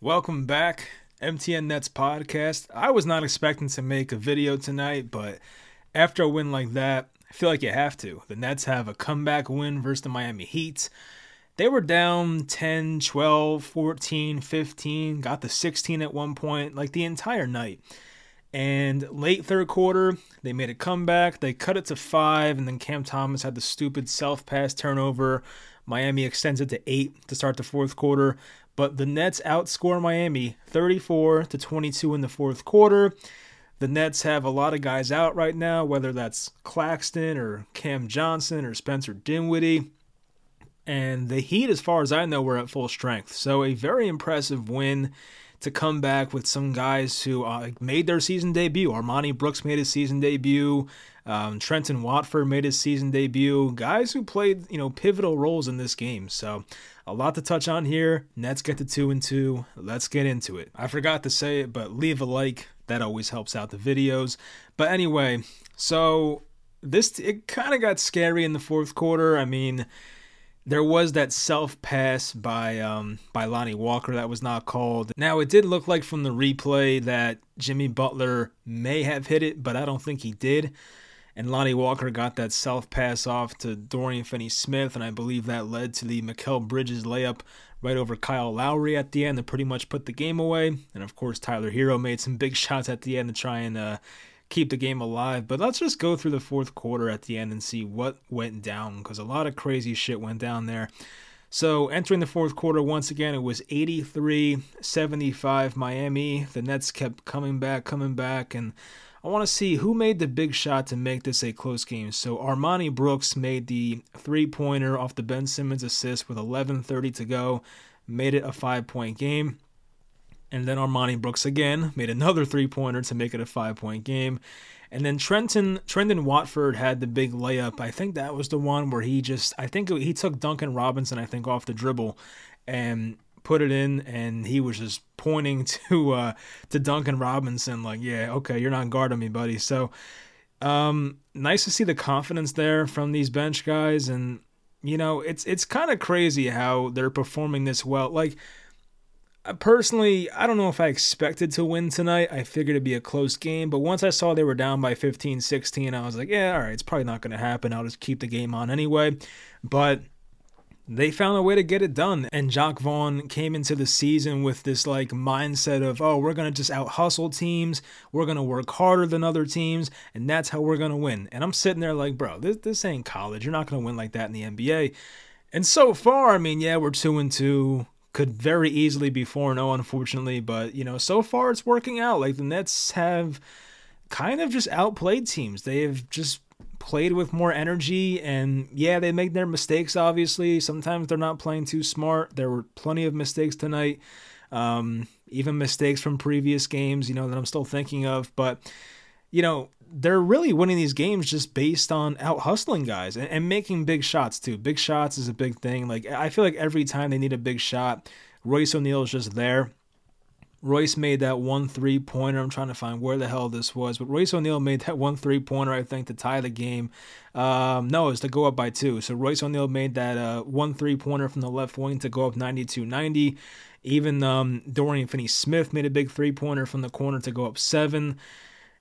Welcome back, MTN Nets podcast. I was not expecting to make a video tonight, but after a win like that, I feel like you have to. The Nets have a comeback win versus the Miami Heat. They were down 10, 12, 14, 15, got the 16 at one point, like the entire night. And late third quarter, they made a comeback. They cut it to five, and then Cam Thomas had the stupid self pass turnover. Miami extends it to eight to start the fourth quarter. But the Nets outscore Miami 34 to 22 in the fourth quarter. The Nets have a lot of guys out right now, whether that's Claxton or Cam Johnson or Spencer Dinwiddie. And the Heat, as far as I know, were at full strength. So a very impressive win to come back with some guys who uh, made their season debut. Armoni Brooks made his season debut. Um, Trendon Watford made his season debut. Guys who played, you know, pivotal roles in this game. So a lot to touch on here. Nets get to two and two. Let's get into it. I forgot to say it, but leave a like. That always helps out the videos. But anyway, so this it kind of got scary in the fourth quarter. I mean, there was that self pass by um, by Lonnie Walker that was not called. Now it did look like from the replay that Jimmy Butler may have hit it, but I don't think he did and Lonnie Walker got that self pass off to Dorian Finney Smith, and I believe that led to the Mikal Bridges layup right over Kyle Lowry at the end to pretty much put the game away. And of course, Tyler Herro made some big shots at the end to try and uh, keep the game alive. But let's just go through the fourth quarter at the end and see what went down because a lot of crazy shit went down there. So entering the fourth quarter, once again, it was 83 75 Miami. The Nets kept coming back, coming back, and I want to see who made the big shot to make this a close game. So Armoni Brooks made the three pointer off the Ben Simmons assist with 11:30 to go, made it a five point game. And then Armoni Brooks again made another three pointer to make it a five point game. And then Trenton Trendon Watford had the big layup. I think that was the one where he just I think he took Duncan Robinson I think off the dribble and put it in, and he was just pointing to uh, to Duncan Robinson, like, "Yeah, okay, you're not guarding me, buddy." So, um, nice to see the confidence there from these bench guys, and you know, it's it's kind of crazy how they're performing this well. Like, personally, I don't know if I expected to win tonight. I figured it'd be a close game, but once I saw they were down by 15, 16, I was like, yeah, all right, it's probably not going to happen. I'll just keep the game on anyway. But they found a way to get it done. And Jacque Vaughn came into the season with this like mindset of, oh, we're going to just out hustle teams. We're going to work harder than other teams. And that's how we're going to win. And I'm sitting there like, bro, this, this ain't college. You're not going to win like that in the NBA. And so far, I mean, yeah, we're two and two. Could very easily be 4 0, unfortunately. But, you know, so far it's working out. Like the Nets have kind of just outplayed teams. They have just played with more energy and yeah they make their mistakes obviously sometimes they're not playing too smart there were plenty of mistakes tonight um, even mistakes from previous games you know that i'm still thinking of but you know they're really winning these games just based on out hustling guys and, and making big shots too big shots is a big thing like i feel like every time they need a big shot royce o'neale is just there Royce made that one three pointer. I'm trying to find where the hell this was, but Royce O'Neale made that one three pointer, I think, to tie the game. Um, no, it's to go up by two. So Royce O'Neale made that uh, one three pointer from the left wing to go up 92 90. Even um, Dorian Finney Smith made a big three pointer from the corner to go up seven.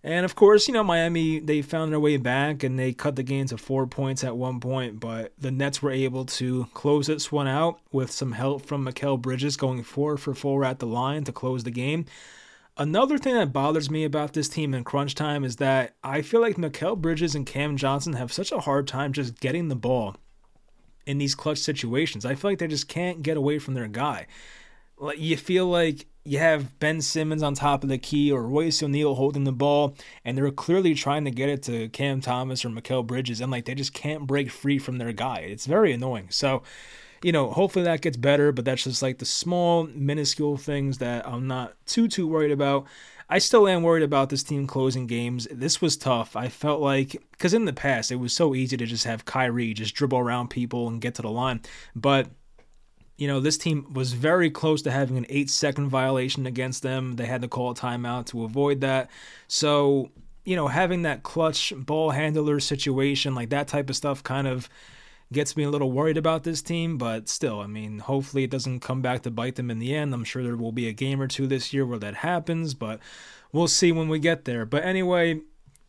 And of course, you know, Miami, they found their way back and they cut the game to four points at one point, but the Nets were able to close this one out with some help from Mikal Bridges going four for four at the line to close the game. Another thing that bothers me about this team in crunch time is that I feel like Mikal Bridges and Cam Johnson have such a hard time just getting the ball in these clutch situations. I feel like they just can't get away from their guy. You feel like you have Ben Simmons on top of the key or Royce O'Neale holding the ball, and they're clearly trying to get it to Cam Thomas or Mikal Bridges, and like they just can't break free from their guy. It's very annoying. So, you know, hopefully that gets better, but that's just like the small, minuscule things that I'm not too too worried about. I still am worried about this team closing games. This was tough. I felt like because in the past it was so easy to just have Kyrie just dribble around people and get to the line, but you know, this team was very close to having an eight second violation against them. They had to call a timeout to avoid that. So, you know, having that clutch ball handler situation, like that type of stuff, kind of gets me a little worried about this team, but still, I mean, hopefully it doesn't come back to bite them in the end. I'm sure there will be a game or two this year where that happens, but we'll see when we get there. But anyway,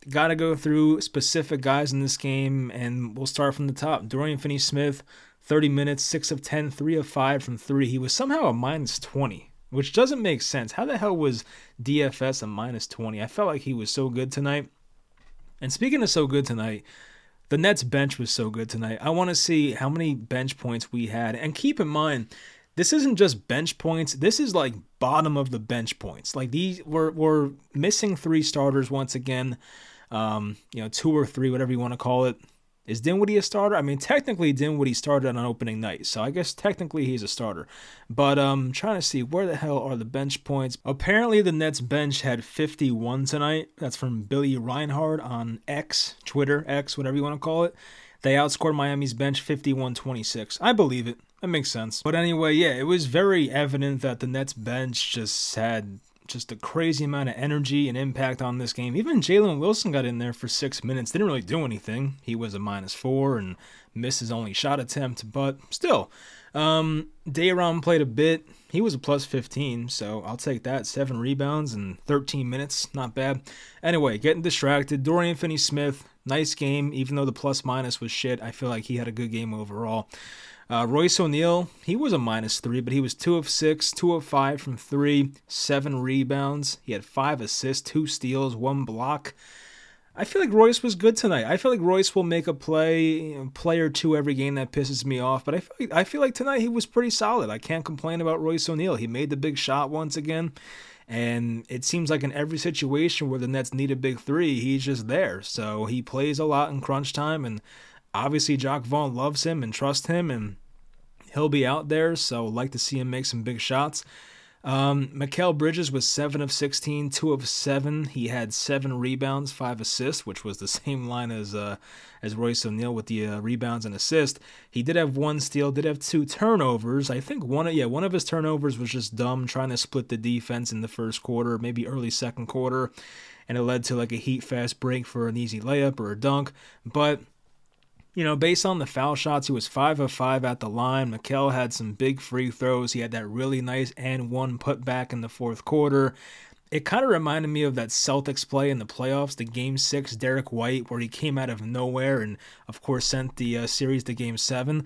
got to go through specific guys in this game, and we'll start from the top. Dorian Finney Smith, 30 minutes, 6 of 10, 3 of 5 from 3. He was somehow a minus 20, which doesn't make sense. How the hell was DFS a minus 20? I felt like he was so good tonight. And speaking of so good tonight, the Nets bench was so good tonight. I want to see how many bench points we had. And keep in mind, this isn't just bench points. This is like bottom of the bench points. Like these, we're, we're missing three starters once again. Um, you know, two or three, whatever you want to call it. Is Dinwiddie a starter? I mean, technically Dinwiddie started on opening night, so I guess technically he's a starter. But um, trying to see where the hell are the bench points. Apparently the Nets bench had 51 tonight. That's from Billy Reinhardt on X, Twitter, X, whatever you want to call it. They outscored Miami's bench 51-26. I believe it. That makes sense. But anyway, yeah, it was very evident that the Nets bench just had just a crazy amount of energy and impact on this game. Even Jalen Wilson got in there for six minutes. Didn't really do anything. He was a minus four and missed his only shot attempt, but still. Um, Day'Ron played a bit. He was a plus 15, so I'll take that. Seven rebounds and 13 minutes. Not bad. Anyway, getting distracted. Dorian Finney Smith, nice game, even though the plus minus was shit. I feel like he had a good game overall. Uh, Royce O'Neale, he was a minus three, but he was two of six, two of five from three, seven rebounds. He had five assists, two steals, one block. I feel like Royce was good tonight. I feel like Royce will make a play, play or two every game that pisses me off. But I feel like, I feel like tonight he was pretty solid. I can't complain about Royce O'Neale. He made the big shot once again. And it seems like in every situation where the Nets need a big three, he's just there. So he plays a lot in crunch time. And obviously Jacque Vaughn loves him and trusts him, and he'll be out there. So like to see him make some big shots. Um, Mikal Bridges was 7 of 16, 2 of 7. He had 7 rebounds, 5 assists, which was the same line as uh, as Royce O'Neale with the uh, rebounds and assist. He did have one steal, did have two turnovers. I think one of, yeah, one of his turnovers was just dumb trying to split the defense in the first quarter, maybe early second quarter, and it led to like a heat fast break for an easy layup or a dunk, but you know, based on the foul shots, he was five of five at the line. Mikal had some big free throws. He had that really nice and one put back in the fourth quarter. It kind of reminded me of that Celtics play in the playoffs, the Game Six Derrick White, where he came out of nowhere and, of course, sent the uh, series to Game Seven.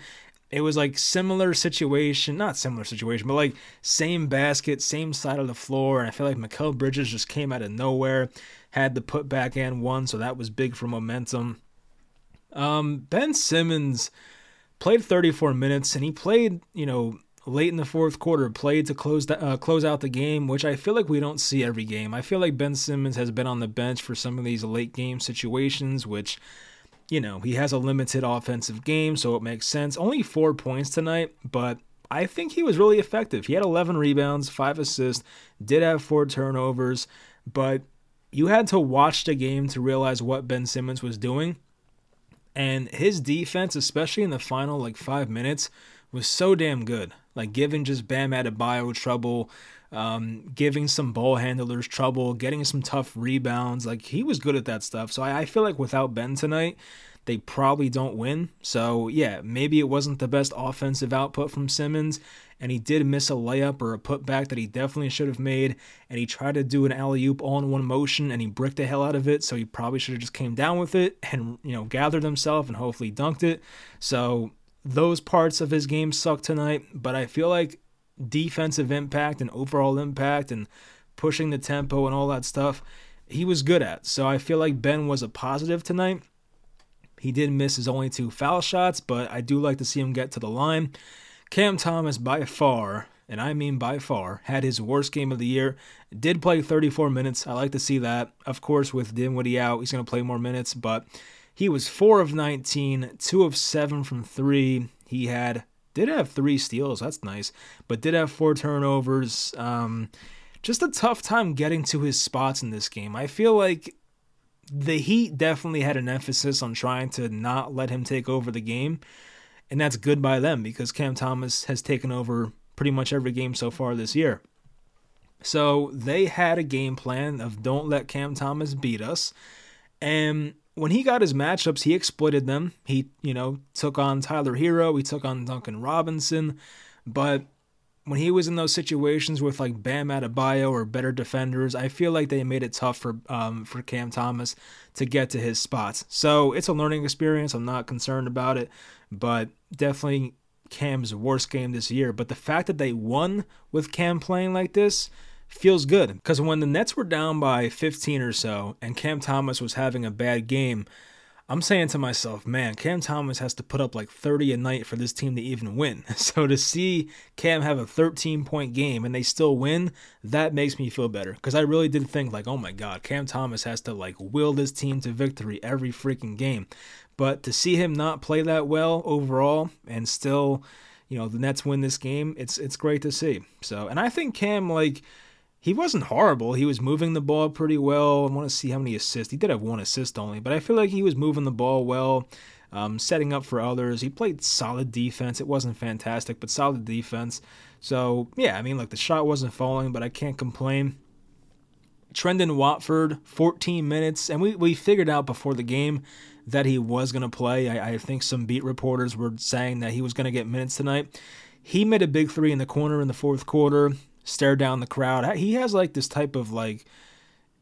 It was like similar situation, not similar situation, but like same basket, same side of the floor. And I feel like Mikal Bridges just came out of nowhere, had the put back and one, so that was big for momentum. Um, ben Simmons played 34 minutes, and he played, you know, late in the fourth quarter, played to close the, uh, close out the game, which I feel like we don't see every game. I feel like Ben Simmons has been on the bench for some of these late game situations, which, you know, he has a limited offensive game, so it makes sense. Only four points tonight, but I think he was really effective. He had 11 rebounds, five assists, did have four turnovers, but you had to watch the game to realize what Ben Simmons was doing. And his defense, especially in the final like five minutes, was so damn good. Like giving just Bam Adebayo trouble, um, giving some ball handlers trouble, getting some tough rebounds. Like he was good at that stuff. So I, I feel like without Ben tonight, they probably don't win. So yeah, maybe it wasn't the best offensive output from Simmons, and he did miss a layup or a putback that he definitely should have made. And he tried to do an alley oop all in one motion, and he bricked the hell out of it. So he probably should have just came down with it and you know gathered himself and hopefully dunked it. So those parts of his game sucked tonight, but I feel like defensive impact and overall impact and pushing the tempo and all that stuff he was good at. So I feel like Ben was a positive tonight. He did miss his only two foul shots, but I do like to see him get to the line. Cam Thomas, by far, and I mean by far, had his worst game of the year. Did play 34 minutes. I like to see that. Of course, with Dinwiddie out, he's going to play more minutes, but he was 4 of 19, 2 of 7 from 3. He had did have 3 steals, that's nice, but did have 4 turnovers. Um, just a tough time getting to his spots in this game. I feel like the Heat definitely had an emphasis on trying to not let him take over the game and that's good by them because Cam Thomas has taken over pretty much every game so far this year. So they had a game plan of don't let Cam Thomas beat us. And when he got his matchups, he exploited them. He, you know, took on Tyler Herro, he took on Duncan Robinson, but when he was in those situations with like Bam Adebayo or better defenders, I feel like they made it tough for um, for Cam Thomas to get to his spots. So it's a learning experience. I'm not concerned about it, but definitely Cam's worst game this year. But the fact that they won with Cam playing like this feels good because when the Nets were down by 15 or so and Cam Thomas was having a bad game, I'm saying to myself, man, Cam Thomas has to put up like 30 a night for this team to even win. So to see Cam have a 13 point game and they still win, that makes me feel better because I really did think like, oh my god, Cam Thomas has to like will this team to victory every freaking game. But to see him not play that well overall and still, you know, the Nets win this game, it's it's great to see. So, and I think Cam like he wasn't horrible. He was moving the ball pretty well. I want to see how many assists. He did have one assist only, but I feel like he was moving the ball well, um, setting up for others. He played solid defense. It wasn't fantastic, but solid defense. So, yeah, I mean, look, the shot wasn't falling, but I can't complain. Trendon Watford, 14 minutes, and we, we figured out before the game that he was going to play. I, I think some beat reporters were saying that he was going to get minutes tonight. He made a big three in the corner in the fourth quarter stare down the crowd. He has like this type of like,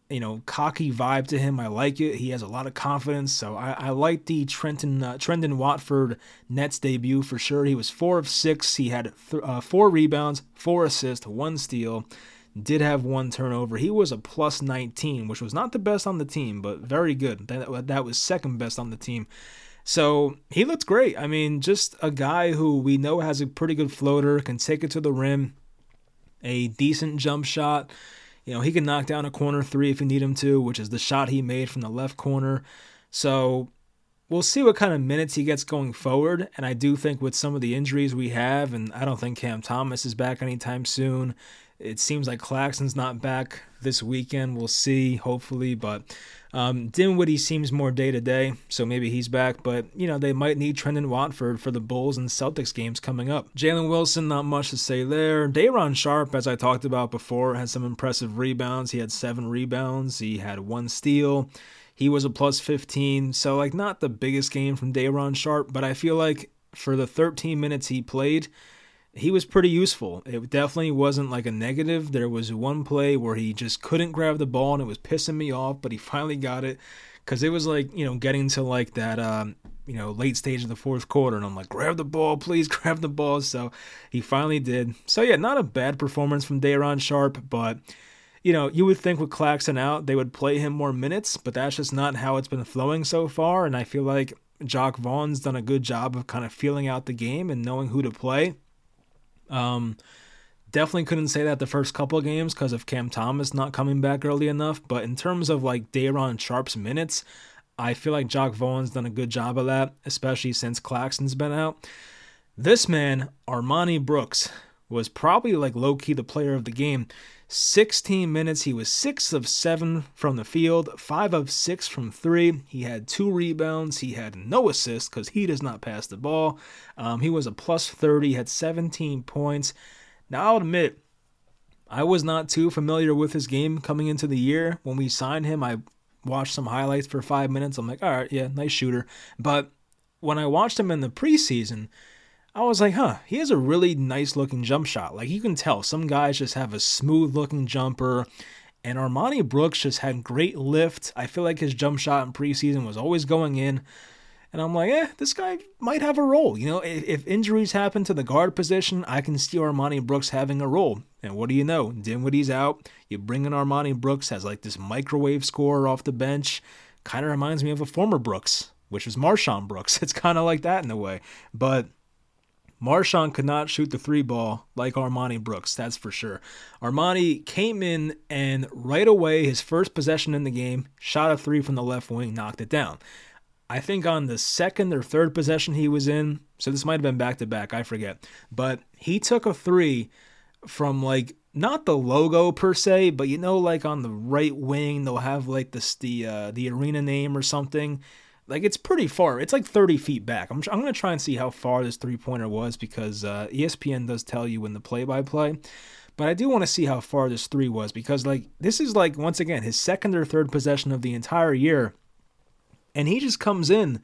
you know, cocky vibe to him. I like it. He has a lot of confidence. So I, I like the Trenton uh, Trendon Watford Nets debut for sure. He was four of six. He had th- uh, four rebounds, four assists, one steal. Did have one turnover. He was a plus 19, which was not the best on the team, but very good. That, that was second best on the team. So he looked great. I mean, just a guy who we know has a pretty good floater, can take it to the rim a decent jump shot. You know, he can knock down a corner three if you need him to, which is the shot he made from the left corner. So we'll see what kind of minutes he gets going forward. And I do think with some of the injuries we have, and I don't think Cam Thomas is back anytime soon. It seems like Claxton's not back this weekend. We'll see, hopefully. But um, Dinwiddie seems more day to day, so maybe he's back. But you know they might need Trenton Watford for the Bulls and Celtics games coming up. Jalen Wilson, not much to say there. Day'Ron Sharpe, as I talked about before, had some impressive rebounds. He had seven rebounds. He had one steal. He was a plus 15, so like not the biggest game from Day'Ron Sharpe, but I feel like for the 13 minutes he played he was pretty useful. It definitely wasn't like a negative. There was one play where he just couldn't grab the ball and it was pissing me off, but he finally got it because it was like you know getting to like that um, you know late stage of the fourth quarter, and I'm like, grab the ball, please grab the ball. So he finally did. So yeah, not a bad performance from Day'Ron Sharpe, but you know you would think with Claxton out they would play him more minutes, but that's just not how it's been flowing so far. And I feel like Jacque Vaughn's done a good job of kind of feeling out the game and knowing who to play. Um, definitely couldn't say that the first couple of games because of Cam Thomas not coming back early enough. But in terms of like Day'Ron Sharpe's minutes, I feel like Jacque Vaughn's done a good job of that, especially since Claxton's been out. This man, Armoni Brooks, was probably like low key the player of the game. 16 minutes. He was 6 of 7 from the field, 5 of 6 from 3. He had 2 rebounds. He had no assists because he does not pass the ball. Um, he was a plus 30, had 17 points. Now, I'll admit, I was not too familiar with his game coming into the year. When we signed him, I watched some highlights for five minutes. I'm like, all right, yeah, nice shooter. But when I watched him in the preseason, I was like, huh, he has a really nice looking jump shot. Like you can tell some guys just have a smooth looking jumper. And Armoni Brooks just had great lift. I feel like his jump shot in preseason was always going in. And I'm like, eh, this guy might have a role. You know, if, if injuries happen to the guard position, I can see Armoni Brooks having a role. And what do you know? Dinwiddie's out. You bring in Armoni Brooks as like this microwave scorer off the bench. Kind of reminds me of a former Brooks, which was MarShon Brooks. It's kind of like that in a way. But MarShon could not shoot the three ball like Armoni Brooks, that's for sure. Armoni came in and right away, his first possession in the game, shot a three from the left wing, knocked it down. I think on the second or third possession he was in, so this might have been back to back, I forget, but he took a three from like not the logo per se, but you know, like on the right wing, they'll have like this the uh, the arena name or something. Like it's pretty far. It's like 30 feet back. I'm, I'm going to try and see how far this three pointer was because uh, ESPN does tell you in the play by play. But I do want to see how far this three was because, like, this is like, once again, his second or third possession of the entire year. And he just comes in,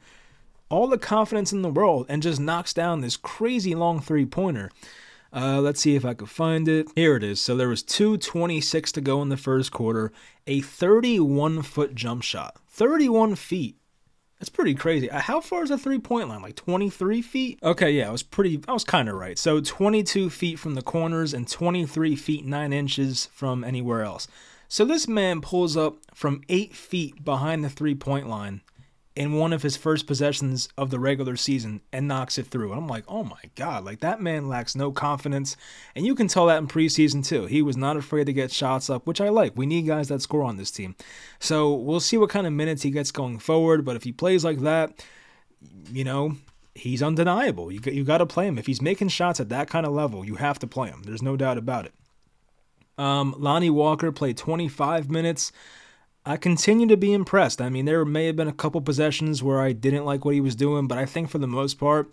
all the confidence in the world, and just knocks down this crazy long three pointer. Uh, let's see if I could find it. Here it is. So there was 2:26 to go in the first quarter. A 31 foot jump shot. 31 feet. That's pretty crazy. Uh, how far is the three point line? Like 23 feet? Okay, yeah, I was pretty, I was kind of right. So 22 feet from the corners and 23 feet 9 inches from anywhere else. So this man pulls up from 8 feet behind the three point line in one of his first possessions of the regular season and knocks it through. And I'm like, oh my God, like that man lacks no confidence. And you can tell that in preseason too. He was not afraid to get shots up, which I like. We need guys that score on this team. So we'll see what kind of minutes he gets going forward. But if he plays like that, you know, he's undeniable. You, you got to play him. If he's making shots at that kind of level, you have to play him. There's no doubt about it. Um, Lonnie Walker played 25 minutes. I continue to be impressed. I mean, there may have been a couple possessions where I didn't like what he was doing, but I think for the most part,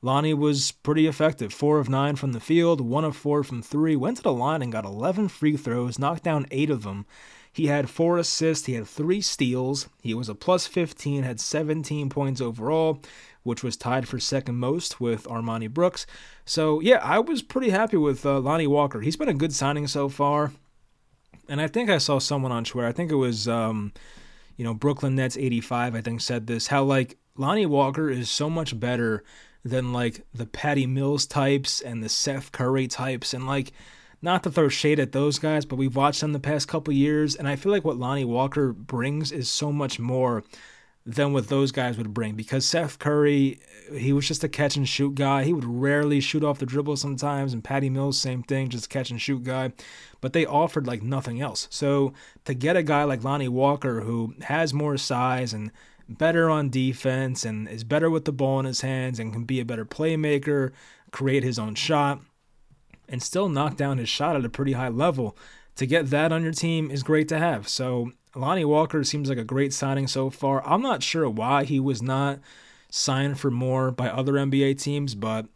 Lonnie was pretty effective. Four of nine from the field, one of four from three, went to the line and got 11 free throws, knocked down eight of them. He had four assists, he had three steals, he was a plus 15, had 17 points overall, which was tied for second most with Armoni Brooks. So, yeah, I was pretty happy with uh, Lonnie Walker. He's been a good signing so far and I think I saw someone on Twitter. I think it was, um, you know, Brooklyn Nets 85. I think said this how like Lonnie Walker is so much better than like the Patty Mills types and the Seth Curry types, and like not to throw shade at those guys, but we've watched them the past couple years, and I feel like what Lonnie Walker brings is so much more than what those guys would bring because Seth Curry, he was just a catch and shoot guy. He would rarely shoot off the dribble sometimes, and Patty Mills, same thing, just catch and shoot guy. But they offered like nothing else. So to get a guy like Lonnie Walker who has more size and better on defense and is better with the ball in his hands and can be a better playmaker, create his own shot, and still knock down his shot at a pretty high level. To get that on your team is great to have. So Lonnie Walker seems like a great signing so far. I'm not sure why he was not signed for more by other NBA teams, but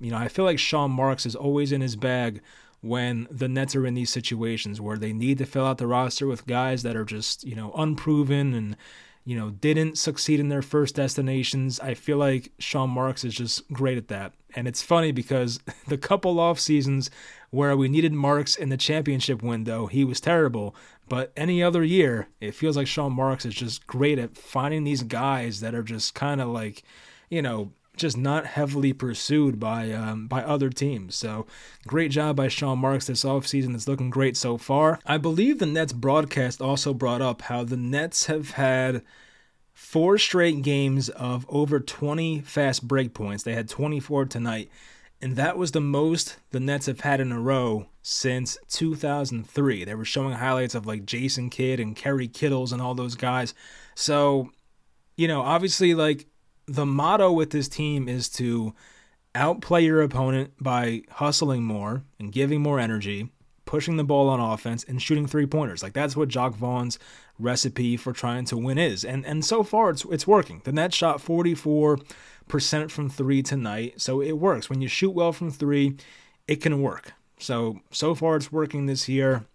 you know, I feel like Sean Marks is always in his bag when the Nets are in these situations where they need to fill out the roster with guys that are just, you know, unproven and you know, didn't succeed in their first destinations. I feel like Sean Marks is just great at that. And it's funny because the couple off seasons where we needed Marks in the championship window, he was terrible. But any other year, it feels like Sean Marks is just great at finding these guys that are just kind of like, you know, just not heavily pursued by um, by other teams. So great job by Sean Marks this offseason. It's looking great so far. I believe the Nets broadcast also brought up how the Nets have had four straight games of over 20 fast break points. They had 24 tonight and that was the most the Nets have had in a row since 2003. They were showing highlights of like Jason Kidd and Kerry Kittles and all those guys. So, you know, obviously, like the motto with this team is to outplay your opponent by hustling more and giving more energy, pushing the ball on offense, and shooting three pointers. Like that's what Jacque Vaughn's recipe for trying to win is. And and so far it's it's working. The Nets shot 44 percent from three tonight. So it works. When you shoot well from three, it can work. So, so far it's working this year.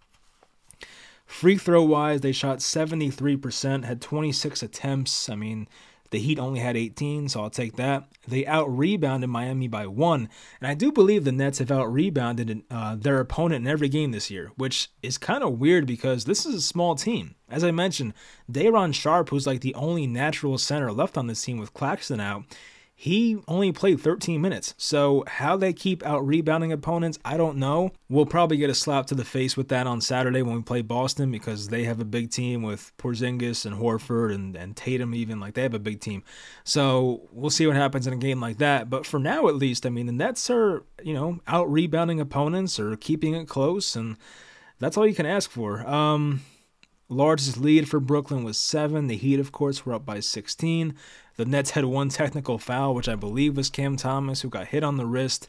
Free throw wise, they shot 73%, had 26 attempts. I mean, the Heat only had 18, so I'll take that. They out rebounded Miami by one, and I do believe the Nets have out rebounded uh, their opponent in every game this year, which is kind of weird because this is a small team. As I mentioned, Day'Ron Sharpe, who's like the only natural center left on this team with Claxton out, he only played 13 minutes. So, how they keep out rebounding opponents, I don't know. We'll probably get a slap to the face with that on Saturday when we play Boston because they have a big team with Porzingis and Horford and, and Tatum, even. Like, they have a big team. So, we'll see what happens in a game like that. But for now, at least, I mean, the Nets are, you know, out rebounding opponents or keeping it close. And that's all you can ask for. Um, largest lead for Brooklyn was seven. The Heat, of course, were up by 16. The Nets had one technical foul, which I believe was Cam Thomas, who got hit on the wrist,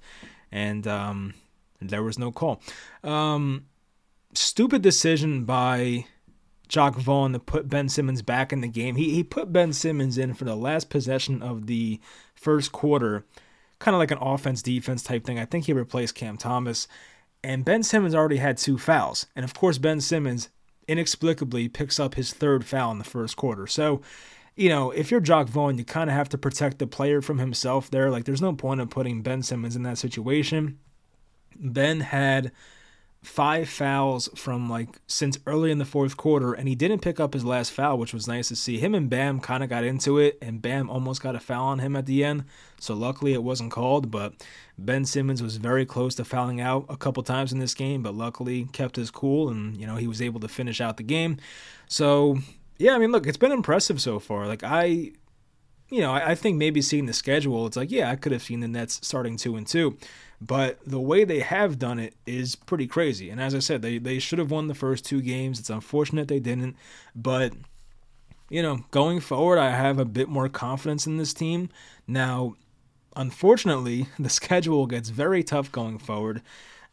and um, there was no call. Um, stupid decision by Jacque Vaughn to put Ben Simmons back in the game. He he put Ben Simmons in for the last possession of the first quarter, kind of like an offense defense type thing. I think he replaced Cam Thomas, and Ben Simmons already had two fouls, and of course Ben Simmons inexplicably picks up his third foul in the first quarter. So you know, if you're Jacque Vaughn, you kind of have to protect the player from himself there. Like, there's no point of putting Ben Simmons in that situation. Ben had five fouls from like since early in the fourth quarter, and he didn't pick up his last foul, which was nice to see. Him and Bam kind of got into it, and Bam almost got a foul on him at the end. So luckily it wasn't called, but Ben Simmons was very close to fouling out a couple times in this game, but luckily kept his cool, and you know he was able to finish out the game. So yeah, I mean, look, it's been impressive so far. Like I. You know, I, I think maybe seeing the schedule, it's like, yeah, I could have seen the Nets starting two and two. But the way they have done it is pretty crazy. And as I said, they, they should have won the first two games. It's unfortunate they didn't. But, you know, going forward, I have a bit more confidence in this team. Now, unfortunately, the schedule gets very tough going forward.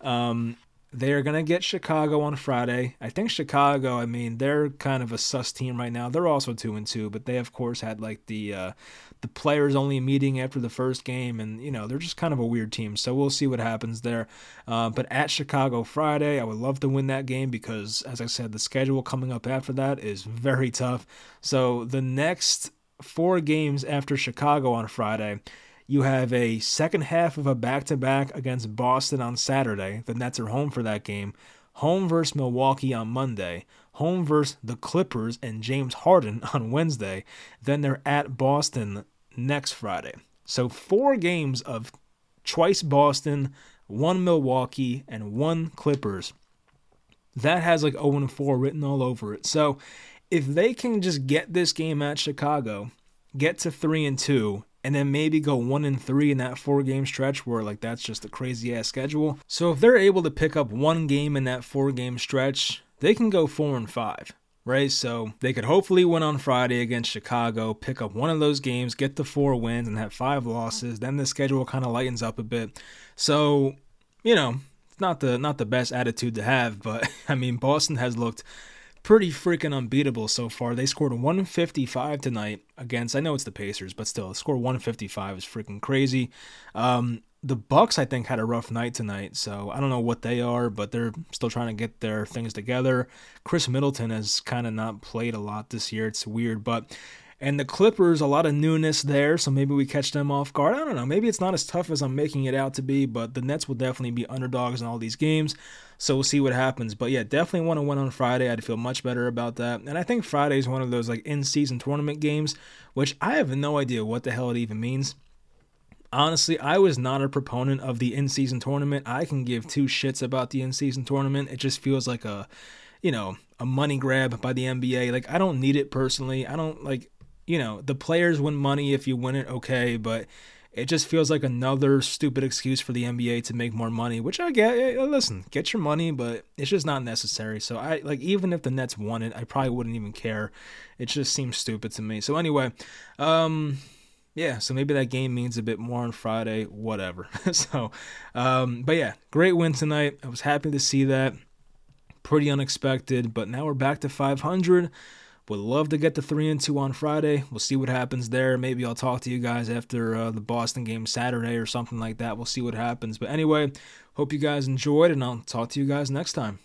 Um, they are going to get Chicago on Friday. I think Chicago, I mean, they're kind of a sus team right now. They're also 2 and 2, but they of course had like the uh, the players only meeting after the first game and you know, they're just kind of a weird team. So we'll see what happens there. Uh, but at Chicago Friday, I would love to win that game because as I said, the schedule coming up after that is very tough. So the next four games after Chicago on Friday, you have a second half of a back to back against Boston on Saturday. The Nets are home for that game. Home versus Milwaukee on Monday. Home versus the Clippers and James Harden on Wednesday. Then they're at Boston next Friday. So four games of twice Boston, one Milwaukee, and one Clippers. That has like 0 4 written all over it. So if they can just get this game at Chicago, get to 3 and 2, and then maybe go one and three in that four game stretch where like that's just a crazy ass schedule. So if they're able to pick up one game in that four game stretch, they can go four and five. Right, so they could hopefully win on Friday against Chicago, pick up one of those games, get the four wins, and have five losses. Then the schedule kind of lightens up a bit. So, you know, it's not the not the best attitude to have, but I mean, Boston has looked pretty freaking unbeatable so far. They scored 155 tonight against. I know it's the Pacers, but still, score 155 is freaking crazy. Um, the Bucks, I think, had a rough night tonight, so I don't know what they are, but they're still trying to get their things together. Khris Middleton has kind of not played a lot this year. It's weird, but and the Clippers, a lot of newness there, so maybe we catch them off guard. I don't know. Maybe it's not as tough as I'm making it out to be, but the Nets will definitely be underdogs in all these games. So we'll see what happens. But yeah, definitely want to win on Friday. I'd feel much better about that. And I think Friday is one of those like in-season tournament games, which I have no idea what the hell it even means. Honestly, I was not a proponent of the in-season tournament. I can give two shits about the in-season tournament. It just feels like a, you know, a money grab by the NBA. Like I don't need it personally. I don't like you know, the players win money if you win it, okay, but it just feels like another stupid excuse for the NBA to make more money, which I get. Listen, get your money, but it's just not necessary. So I like even if the Nets won it, I probably wouldn't even care. It just seems stupid to me. So anyway, um yeah, so maybe that game means a bit more on Friday, whatever. so um but yeah, great win tonight. I was happy to see that. Pretty unexpected, but now we're back to 500. Would love to get the three and two on Friday. We'll see what happens there. Maybe I'll talk to you guys after uh, the Boston game Saturday or something like that. We'll see what happens. But anyway, hope you guys enjoyed, and I'll talk to you guys next time.